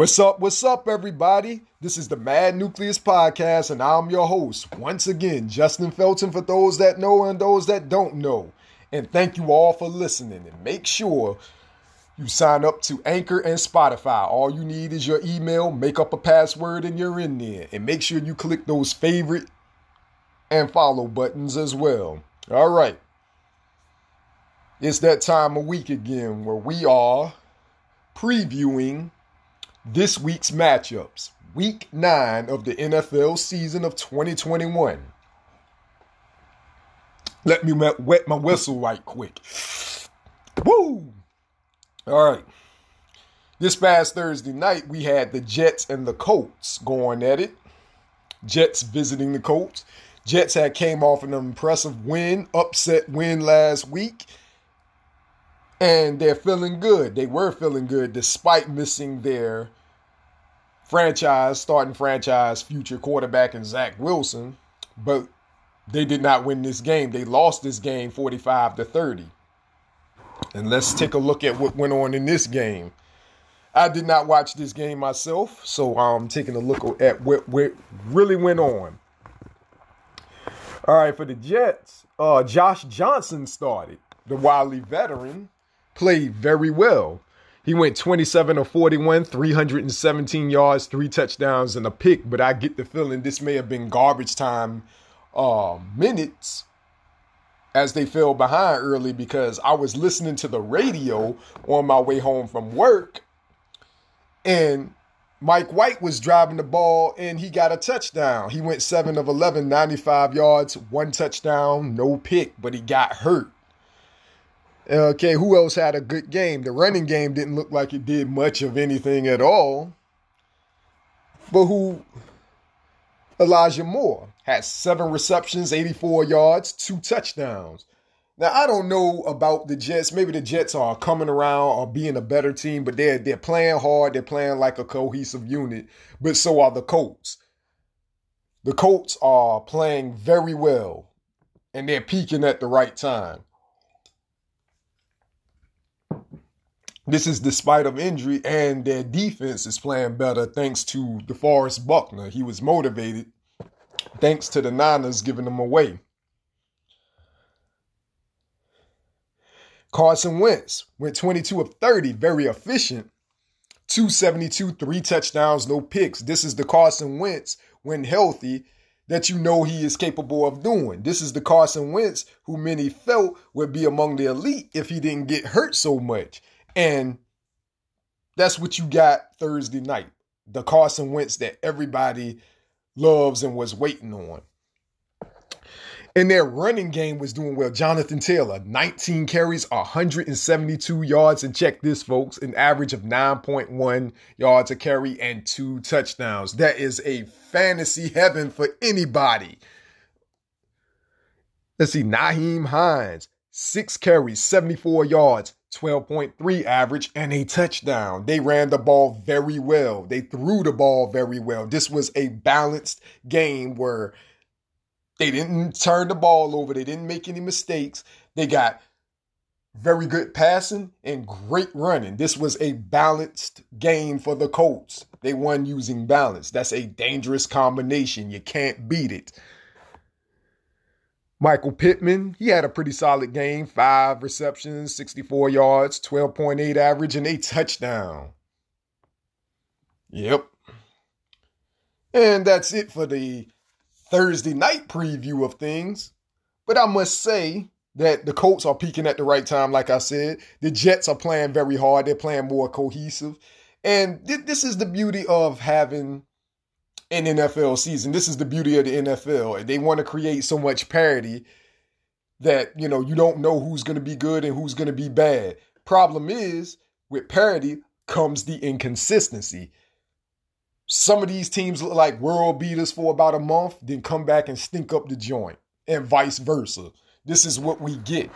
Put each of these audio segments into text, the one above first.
What's up? What's up, everybody? This is the Mad Nucleus Podcast, and I'm your host, once again, Justin Felton, for those that know and those that don't know. And thank you all for listening. And make sure you sign up to Anchor and Spotify. All you need is your email, make up a password, and you're in there. And make sure you click those favorite and follow buttons as well. All right. It's that time of week again where we are previewing this week's matchups, week nine of the NFL season of 2021. Let me wet my whistle right quick. Woo! All right. This past Thursday night, we had the Jets and the Colts going at it. Jets visiting the Colts. Jets had came off an impressive win, upset win last week, and they're feeling good. They were feeling good despite missing their franchise, starting franchise, future quarterback in Zach Wilson, but they did not win this game. They lost this game 45 to 30. And let's take a look at what went on in this game. I did not watch this game myself, so I'm taking a look at what, what really went on. All right, for the Jets, uh, Josh Johnson started. The wily veteran played very well. He went 27 of 41, 317 yards, three touchdowns, and a pick. But I get the feeling this may have been garbage time uh, minutes as they fell behind early because I was listening to the radio on my way home from work. And Mike White was driving the ball and he got a touchdown. He went 7 of 11, 95 yards, one touchdown, no pick, but he got hurt. Okay, who else had a good game? The running game didn't look like it did much of anything at all. But who? Elijah Moore had seven receptions, 84 yards, two touchdowns. Now I don't know about the Jets. Maybe the Jets are coming around or being a better team, but they're they're playing hard. They're playing like a cohesive unit. But so are the Colts. The Colts are playing very well, and they're peaking at the right time. This is despite of injury, and their defense is playing better thanks to DeForest Buckner. He was motivated thanks to the Niners giving him away. Carson Wentz went 22 of 30, very efficient. 272, three touchdowns, no picks. This is the Carson Wentz when healthy that you know he is capable of doing. This is the Carson Wentz who many felt would be among the elite if he didn't get hurt so much. And that's what you got Thursday night. The Carson Wentz that everybody loves and was waiting on. And their running game was doing well. Jonathan Taylor, 19 carries, 172 yards. And check this, folks, an average of 9.1 yards a carry and two touchdowns. That is a fantasy heaven for anybody. Let's see, Nyheim Hines, six carries, 74 yards, 12.3 average and a touchdown. They ran the ball very well. They threw the ball very well. This was a balanced game where they didn't turn the ball over. They didn't make any mistakes. They got very good passing and great running. This was a balanced game for the Colts. They won using balance. That's a dangerous combination. You can't beat it. Michael Pittman, he had a pretty solid game. Five receptions, 64 yards, 12.8 average, and a touchdown. Yep. And that's it for the Thursday night preview of things. But I must say that the Colts are peaking at the right time, like I said. The Jets are playing very hard, they're playing more cohesive. And th- this is the beauty of having an NFL season. This is the beauty of the NFL. They want to create so much parity that, you know, you don't know who's going to be good and who's going to be bad. Problem is, with parity comes the inconsistency. Some of these teams look like world beaters for about a month, then come back and stink up the joint, and vice versa. This is what we get.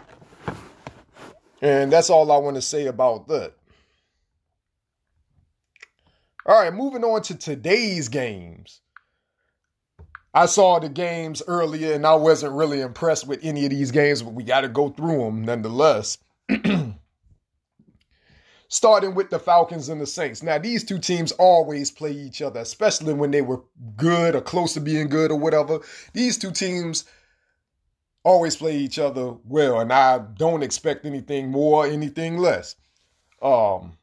And that's all I want to say about that. All right, moving on to today's games. I saw the games earlier and I wasn't really impressed with any of these games, but we got to go through them nonetheless. Starting with the Falcons and the Saints. Now, these two teams always play each other, especially when they were good or close to being good or whatever. These two teams always play each other well, and I don't expect anything more, anything less. Um,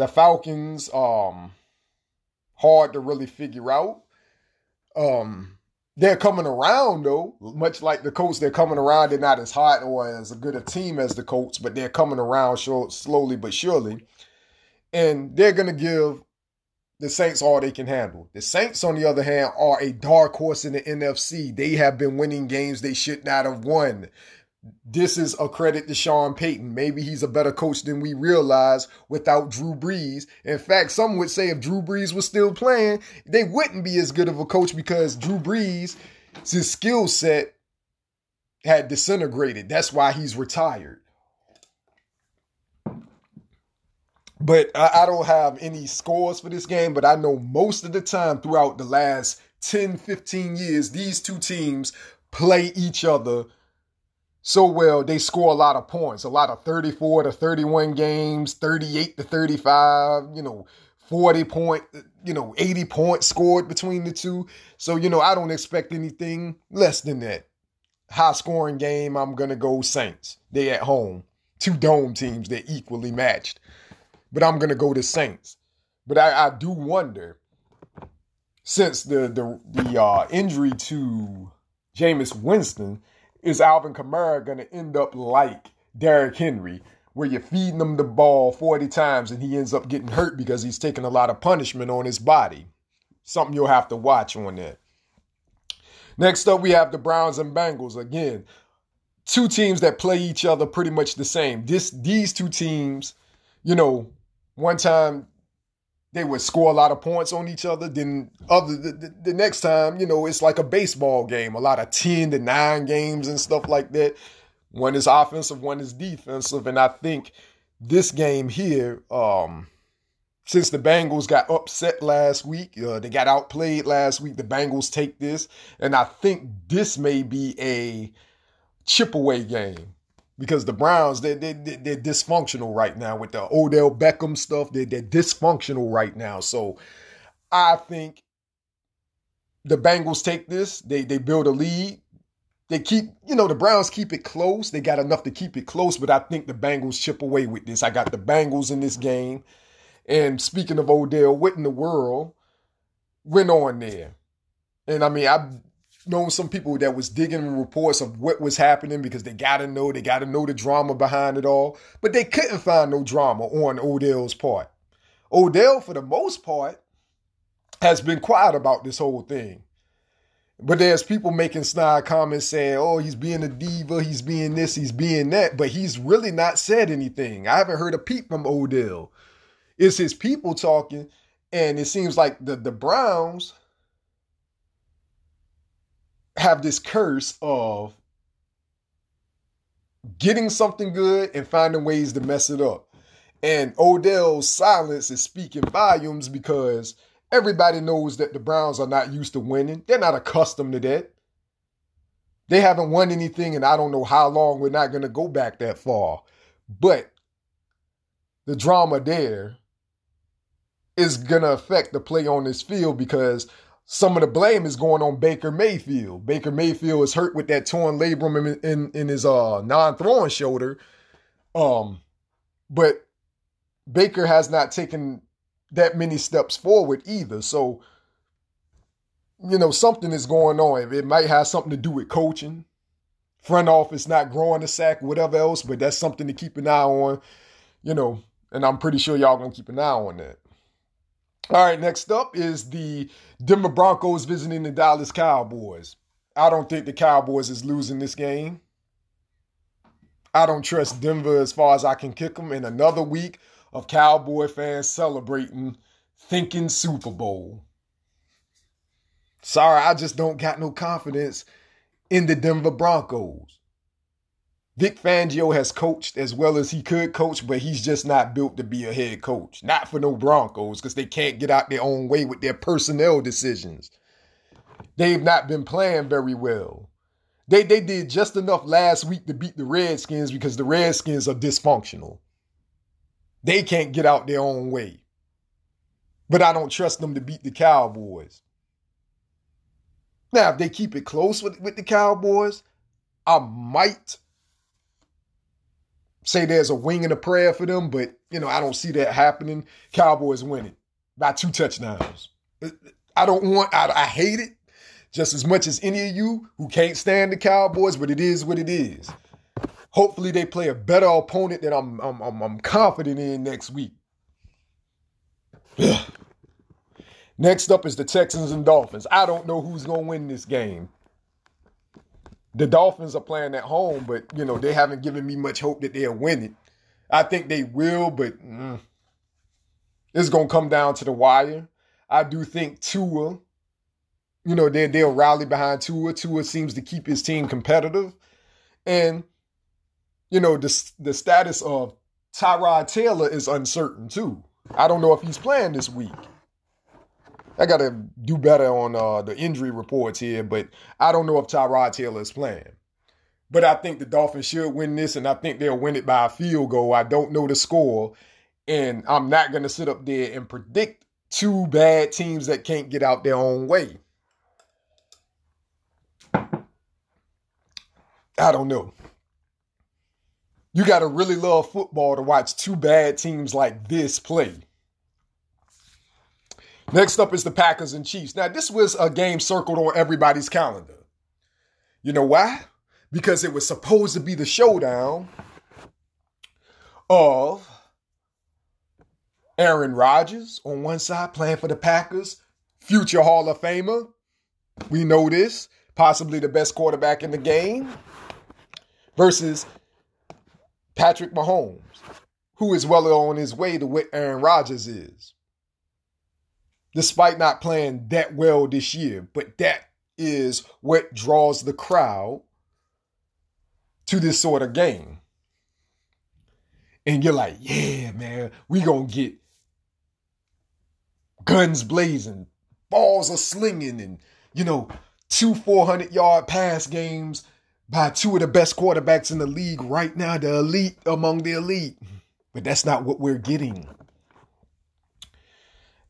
the Falcons, um, hard to really figure out. Um, they're coming around though, much like the Colts. They're coming around. They're not as hot or as good a team as the Colts, but they're coming around slowly but surely. And they're to give the Saints all they can handle. The Saints, on the other hand, are a dark horse in the NFC. They have been winning games they should not have won this is a credit to Sean Payton. Maybe he's a better coach than we realize without Drew Brees. In fact, some would say if Drew Brees was still playing, they wouldn't be as good of a coach because Drew Brees, his skill set had disintegrated. That's why he's retired. But I, I don't have any scores for this game, but I know most of the time throughout the last 10, 15 years, these two teams play each other so well, they score a lot of points, a lot of 34 to 31 games, 38 to 35, you know, 40 point, you know, 80 points scored between the two. So, you know, I don't expect anything less than that. High scoring game, I'm going to go Saints. They at home. Two dome teams, they're equally matched. But I'm going to go to Saints. But I, I do wonder, since the the the uh, injury to Jameis Winston, is Alvin Kamara going to end up like Derrick Henry, where you're feeding him the ball 40 times and he ends up getting hurt because he's taking a lot of punishment on his body? Something you'll have to watch on that. Next up, we have the Browns and Bengals. Again, two teams that play each other pretty much the same. This these two teams, you know, one time they would score a lot of points on each other. Then other the, the, the, next time, you know, it's like a baseball game, a lot of 10 to 9 games and stuff like that. One is offensive, one is defensive. And I think this game here, um, since the Bengals got upset last week, uh, they got outplayed last week, the Bengals take this. And I think this may be a chip away game because the Browns they, they, they're dysfunctional right now with the Odell Beckham stuff. They're, they're dysfunctional right now. So I think the Bengals take this. They they build a lead. They keep, you know, the Browns keep it close. They got enough to keep it close, but I think the Bengals chip away with this. I got the Bengals in this game. And speaking of Odell, what in the world went on there? And I mean, I known some people that was digging reports of what was happening because they got to know, they got to know the drama behind it all. But they couldn't find no drama on Odell's part. Odell, for the most part, has been quiet about this whole thing. But there's people making snide comments saying, oh, he's being a diva, he's being this, he's being that. But he's really not said anything. I haven't heard a peep from Odell. It's his people talking. And it seems like the, the Browns have this curse of getting something good and finding ways to mess it up. And Odell's silence is speaking volumes because everybody knows that the Browns are not used to winning. They're not accustomed to that. They haven't won anything, and I don't know how long. We're not going to go back that far. But the drama there is going to affect the play on this field because some of the blame is going on Baker Mayfield. Baker Mayfield is hurt with that torn labrum in, in, in his uh, non-throwing shoulder. Um, but Baker has not taken that many steps forward either. So you know, something is going on. It might have something to do with coaching, front office not growing the sack, whatever else, but that's something to keep an eye on, you know, and I'm pretty sure y'all gonna keep an eye on that. All right, next up is the Denver Broncos visiting the Dallas Cowboys. I don't think the Cowboys is losing this game. I don't trust Denver as far as I can kick them in another week of Cowboy fans celebrating, thinking Super Bowl. Sorry, I just don't got no confidence in the Denver Broncos. Vic Fangio has coached as well as he could coach, but he's just not built to be a head coach. Not for no Broncos, because they can't get out their own way with their personnel decisions. They've not been playing very well. They they did just enough last week to beat the Redskins because the Redskins are dysfunctional. They can't get out their own way. But I don't trust them to beat the Cowboys. Now, if they keep it close with, with the Cowboys, I might say there's a wing and a prayer for them, but you know, I don't see that happening. Cowboys winning by two touchdowns. I don't want I, I hate it just as much as any of you who can't stand the Cowboys, but it is what it is. Hopefully, they play a better opponent that I'm I'm I'm, I'm confident in next week. Next up is the Texans and Dolphins. I don't know who's going to win this game. The Dolphins are playing at home, but you know they haven't given me much hope that they'll win it. I think they will, but mm, it's to come down to the wire. I do think Tua you know, they, they'll rally behind Tua. Tua seems to keep his team competitive. And, you know, the, the status of Tyrod Taylor is uncertain too. I don't know if he's playing this week. I got to do better on uh, the injury reports here, but I don't know if Tyrod Taylor is playing. But I think the Dolphins should win this, and I think they'll win it by a field goal. I don't know the score, and I'm not going to sit up there and predict two bad teams that can't get out their own way. I don't know. You got to really love football to watch two bad teams like this play. Next up is the Packers and Chiefs. Now, this was a game circled on everybody's calendar. You know why? Because it was supposed to be the showdown of Aaron Rodgers on one side playing for the Packers, future Hall of Famer. We know this, possibly the best quarterback in the game versus Patrick Mahomes, who is well on his way to what Aaron Rodgers is. Despite not playing that well this year, but that is what draws the crowd to this sort of game. And you're like, yeah, man, we gonna get guns blazing, balls are slinging, and you know, two 400 yard pass games by two of the best quarterbacks in the league right now, the elite among the elite. But that's not what we're getting.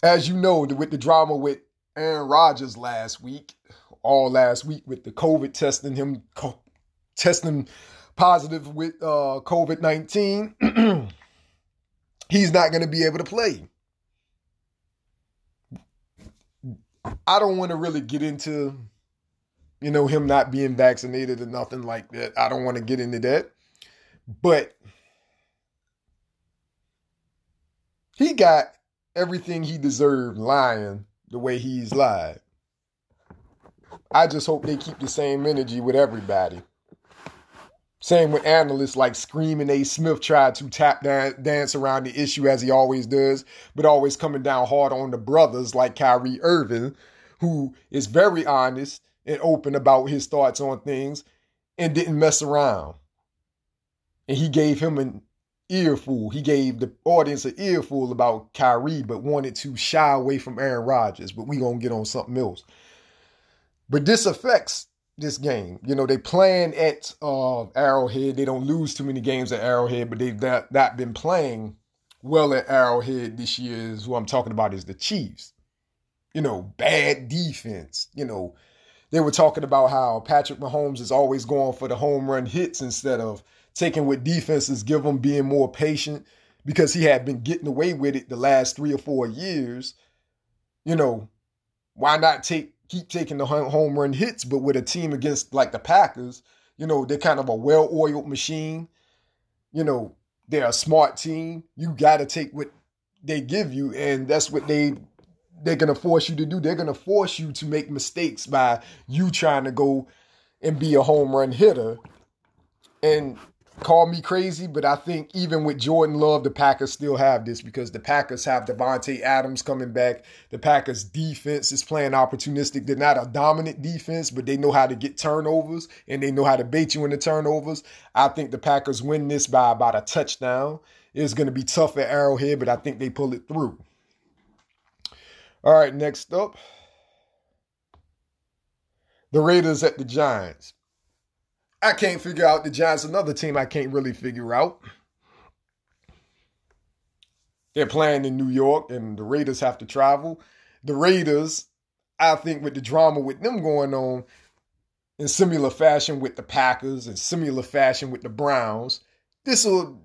As you know, with the drama with Aaron Rodgers last week, all last week with the COVID testing him, testing positive with uh, COVID 19, he's not going to be able to play. I don't want to really get into you know, him not being vaccinated or nothing like that. I don't want to get into that. But he got everything he deserved lying the way he's lied. I just hope they keep the same energy with everybody. Same with analysts like Screaming A. Smith tried to tap dan- dance around the issue as he always does, but always coming down hard on the brothers like Kyrie Irving, who is very honest and open about his thoughts on things and didn't mess around. And he gave him an earful. He gave the audience an earful about Kyrie, but wanted to shy away from Aaron Rodgers. But we gonna get on something else. But this affects this game. You know, they playing at uh, Arrowhead. They don't lose too many games at Arrowhead, but they've not, not been playing well at Arrowhead this year. Is who I'm talking about is the Chiefs. You know, bad defense. You know, they were talking about how Patrick Mahomes is always going for the home run hits instead of taking what defenses give him, being more patient because he had been getting away with it the last three or four years. You know, why not take keep taking the home run hits, but with a team against like the Packers, you know, they're kind of a well-oiled machine. You know, they're a smart team. You got to take what they give you, and that's what they they're gonna force you to do. They're gonna force you to make mistakes by you trying to go and be a home run hitter. And call me crazy, but I think even with Jordan Love, the Packers still have this because the Packers have Davante Adams coming back. The Packers defense is playing opportunistic. They're not a dominant defense, but they know how to get turnovers and they know how to bait you in the turnovers. I think the Packers win this by about a touchdown. It's going to be tough at Arrowhead, but I think they pull it through. All right, next up. The Raiders at the Giants. I can't figure out the Giants, another team I can't really figure out. They're playing in New York and the Raiders have to travel. The Raiders, I think, with the drama with them going on in similar fashion with the Packers and similar fashion with the Browns, this will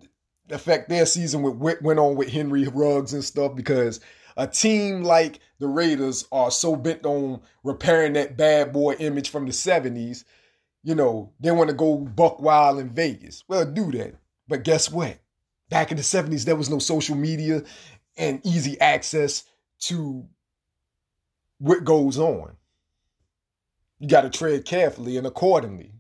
affect their season with what went on with Henry Ruggs and stuff because a team like the Raiders are so bent on repairing that bad boy image from the 70s you know, they want to go buck wild in Vegas. Well, do that. But guess what? Back in the 70s, there was no social media and easy access to what goes on. You got to tread carefully and accordingly.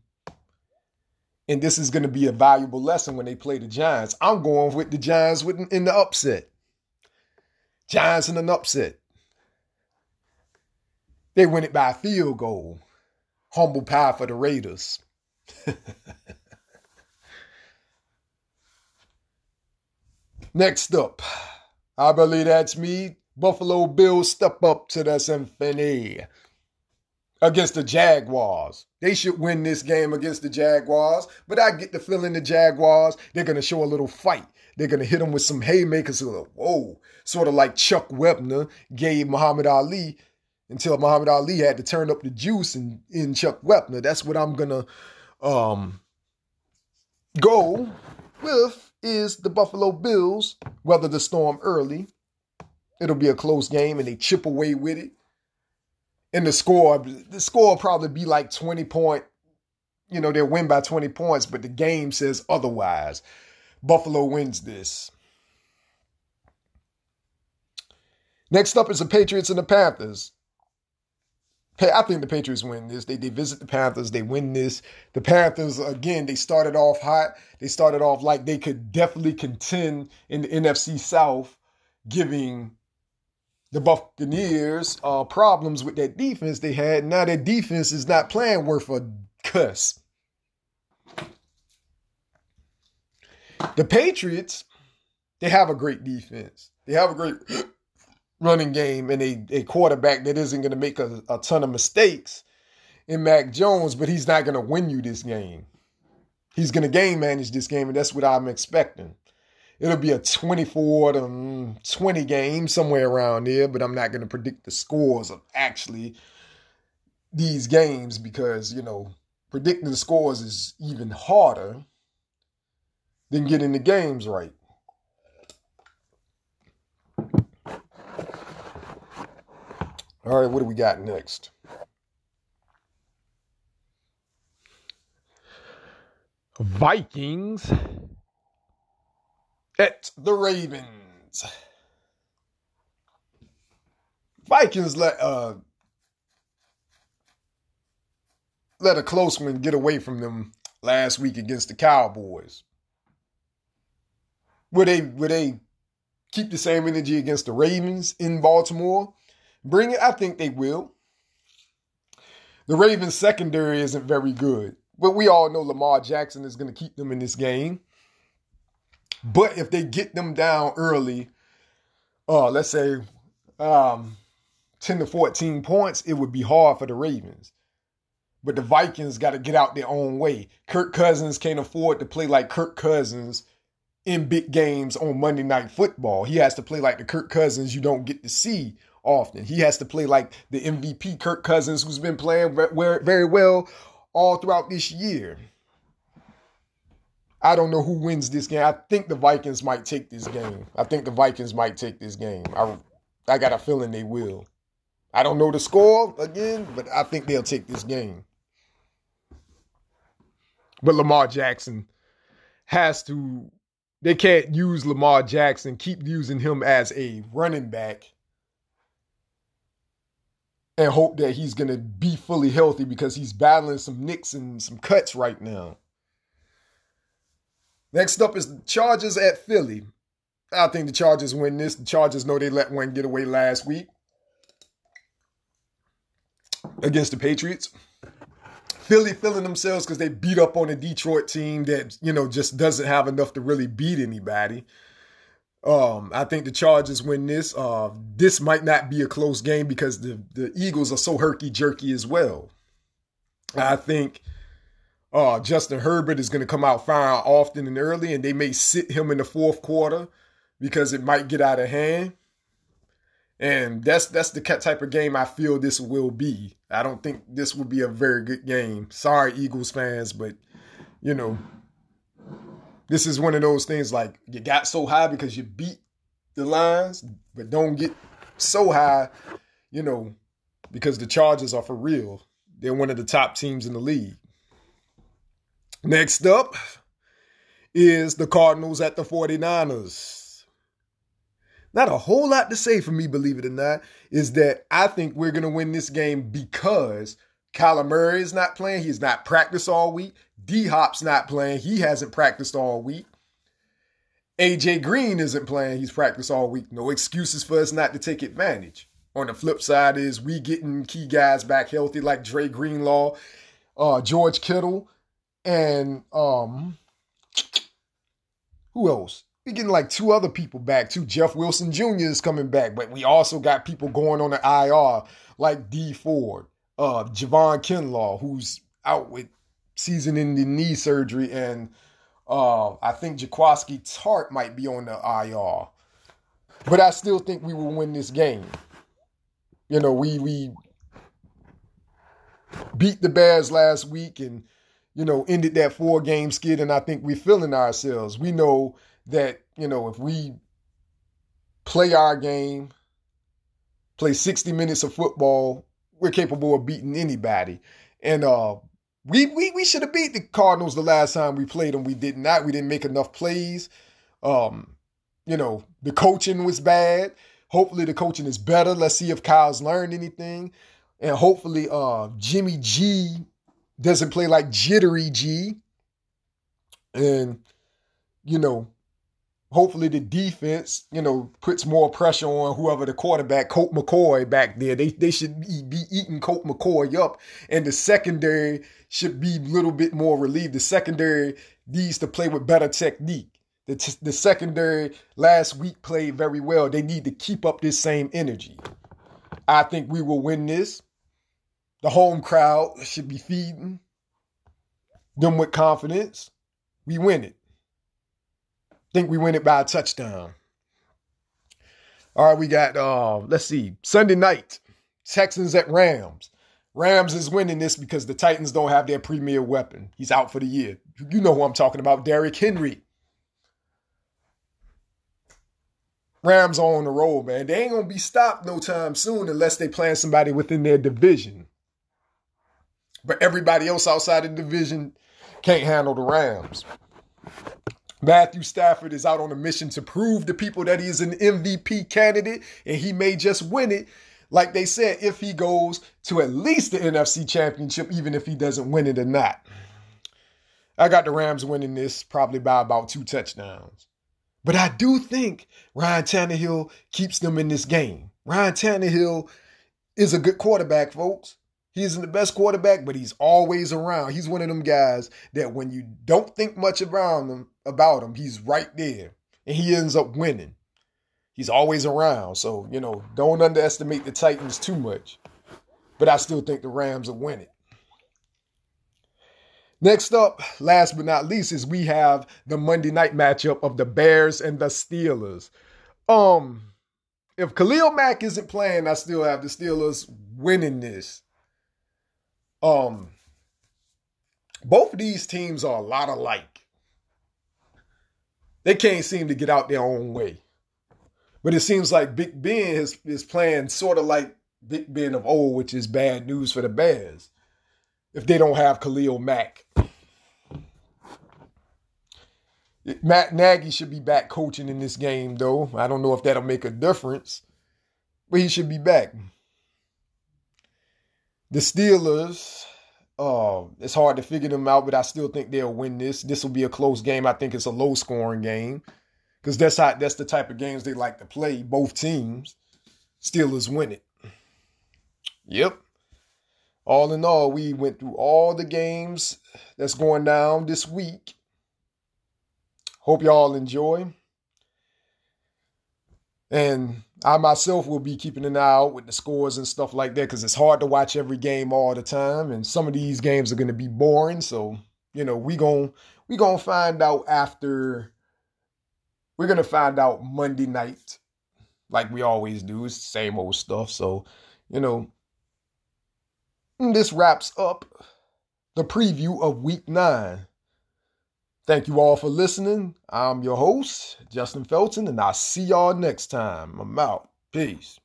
And this is going to be a valuable lesson when they play the Giants. I'm going with the Giants with, in the upset. Giants in an upset. They win it by a field goal humble pie for the Raiders. Next up, I believe that's me. Buffalo Bills step up to the symphony against the Jaguars. They should win this game against the Jaguars, but I get the feeling the Jaguars, they're going to show a little fight. They're going to hit them with some haymakers. Whoa, sort of like Chuck Wepner gave Muhammad Ali until Muhammad Ali had to turn up the juice in, in Chuck Wepner. That's what I'm gonna um, go with is the Buffalo Bills weather the storm early. It'll be a close game and they chip away with it. And the score, the score will probably be like 20 point, you know, they'll win by 20 points, but the game says otherwise. Buffalo wins this. Next up is the Patriots and the Panthers. I think the Patriots win this. They, they visit the Panthers. They win this. The Panthers, again, they started off hot. They started off like they could definitely contend in the NFC South, giving the Buccaneers uh, problems with that defense they had. Now their defense is not playing worth a cuss. The Patriots, they have a great defense. They have a great running game and a, a quarterback that isn't going to make a, a ton of mistakes in Mac Jones, but he's not going to win you this game. He's going to game manage this game, and that's what I'm expecting. It'll be a 24 to mm, 20 game, somewhere around there, but I'm not going to predict the scores of actually these games because, you know, predicting the scores is even harder than getting the games right. All right, what do we got next? Vikings at the Ravens. Vikings let uh let a close one get away from them last week against the Cowboys. Would they would they keep the same energy against the Ravens in Baltimore? Bring it? I think they will. The Ravens secondary isn't very good, but we all know Lamar Jackson is going to keep them in this game. But if they get them down early, uh, let's say um, 10 to 14 points, it would be hard for the Ravens. But the Vikings got to get out their own way. Kirk Cousins can't afford to play like Kirk Cousins in big games on Monday Night Football. He has to play like the Kirk Cousins you don't get to see often. He has to play like the MVP Kirk Cousins, who's been playing very well all throughout this year. I don't know who wins this game. I think the Vikings might take this game. I think the Vikings might take this game. I, I got a feeling they will. I don't know the score again, but I think they'll take this game. But Lamar Jackson has to, they can't use Lamar Jackson, keep using him as a running back and hope that he's going to be fully healthy because he's battling some nicks and some cuts right now. Next up is the Chargers at Philly. I think the Chargers win this. The Chargers know they let one get away last week against the Patriots. Philly feeling themselves because they beat up on a Detroit team that, you know, just doesn't have enough to really beat anybody. Um, I think the Chargers win this. Uh, this might not be a close game because the, the Eagles are so herky jerky as well. I think uh, Justin Herbert is going to come out firing often and early, and they may sit him in the fourth quarter because it might get out of hand. And that's that's the type of game I feel this will be. I don't think this will be a very good game. Sorry, Eagles fans, but you know, this is one of those things like you got so high because you beat the Lions, but don't get so high, you know, because the Chargers are for real. They're one of the top teams in the league. Next up is the Cardinals at the 49ers not a whole lot to say for me, believe it or not, is that I think we're going to win this game because Kyler Murray is not playing. He's not practiced all week. D Hop's not playing. He hasn't practiced all week. AJ Green isn't playing. He's practiced all week. No excuses for us not to take advantage. On the flip side is we getting key guys back healthy like Dre Greenlaw, uh, George Kittle, and um, who else? we getting like two other people back too. Jeff Wilson Jr. is coming back, but we also got people going on the IR like Dee Ford, uh, Javon Kinlaw, who's out with season-ending knee surgery, and uh, I think Jaquiski Tartt might be on the IR. But I still think we will win this game. You know, we we beat the Bears last week and you know ended that four game skid, and I think we're feeling ourselves. We know that, you know, if we play our game, play 60 minutes of football, we're capable of beating anybody. And uh we we we should have beat the Cardinals the last time we played them. We did not. We didn't make enough plays. Um, you know, the coaching was bad. Hopefully the coaching is better. Let's see if Kyle's learned anything. And hopefully uh Jimmy G doesn't play like jittery G. And you know, hopefully the defense, you know, puts more pressure on whoever the quarterback, Colt McCoy back there. They they should be, eating Colt McCoy up, and the secondary should be a little bit more relieved. The secondary needs to play with better technique. The, t- the secondary last week played very well. They need to keep up this same energy. I think we will win this. The home crowd should be feeding them with confidence. We win it think we win it by a touchdown. All right, we got uh let's see, Sunday night, Texans at Rams. Rams is winning this because the Titans don't have their premier weapon. He's out for the year. You know who I'm talking about, Derrick Henry. Rams are on the road, man. They ain't gonna be stopped no time soon unless they playing somebody within their division. But everybody else outside the division can't handle the Rams. Matthew Stafford is out on a mission to prove to people that he is an MVP candidate and he may just win it. Like they said, if he goes to at least the NFC championship, even if he doesn't win it or not. I got the Rams winning this probably by about two touchdowns. But I do think Ryan Tannehill keeps them in this game. Ryan Tannehill is a good quarterback, folks. He isn't the best quarterback, but he's always around. He's one of them guys that when you don't think much around him about him, he's right there. And he ends up winning. He's always around. So, you know, don't underestimate the Titans too much. But I still think the Rams will win it. Next up, last but not least, is we have the Monday night matchup of the Bears and the Steelers. Um, if Khalil Mack isn't playing, I still have the Steelers winning this. Um, both of these teams are a lot alike. They can't seem to get out their own way. But it seems like Big Ben is, is playing sort of like Big Ben of old, which is bad news for the Bears if they don't have Khalil Mack. Matt Nagy should be back coaching in this game, though. I don't know if that'll make a difference, but he should be back. The Steelers, uh, it's hard to figure them out, but I still think they'll win this. This will be a close game. I think it's a low scoring game because that's how that's the type of games they like to play. Both teams, Steelers win it. Yep. All in all, we went through all the games that's going down this week. Hope y'all enjoy. And I myself will be keeping an eye out with the scores and stuff like that because it's hard to watch every game all the time. And some of these games are going to be boring. So, you know, we going we going to find out after we're going to find out Monday night like we always do. It's the same old stuff. So, you know, this wraps up the preview of week 9. Thank you all for listening. I'm your host, Justin Felton, and I'll see y'all next time. I'm out. Peace.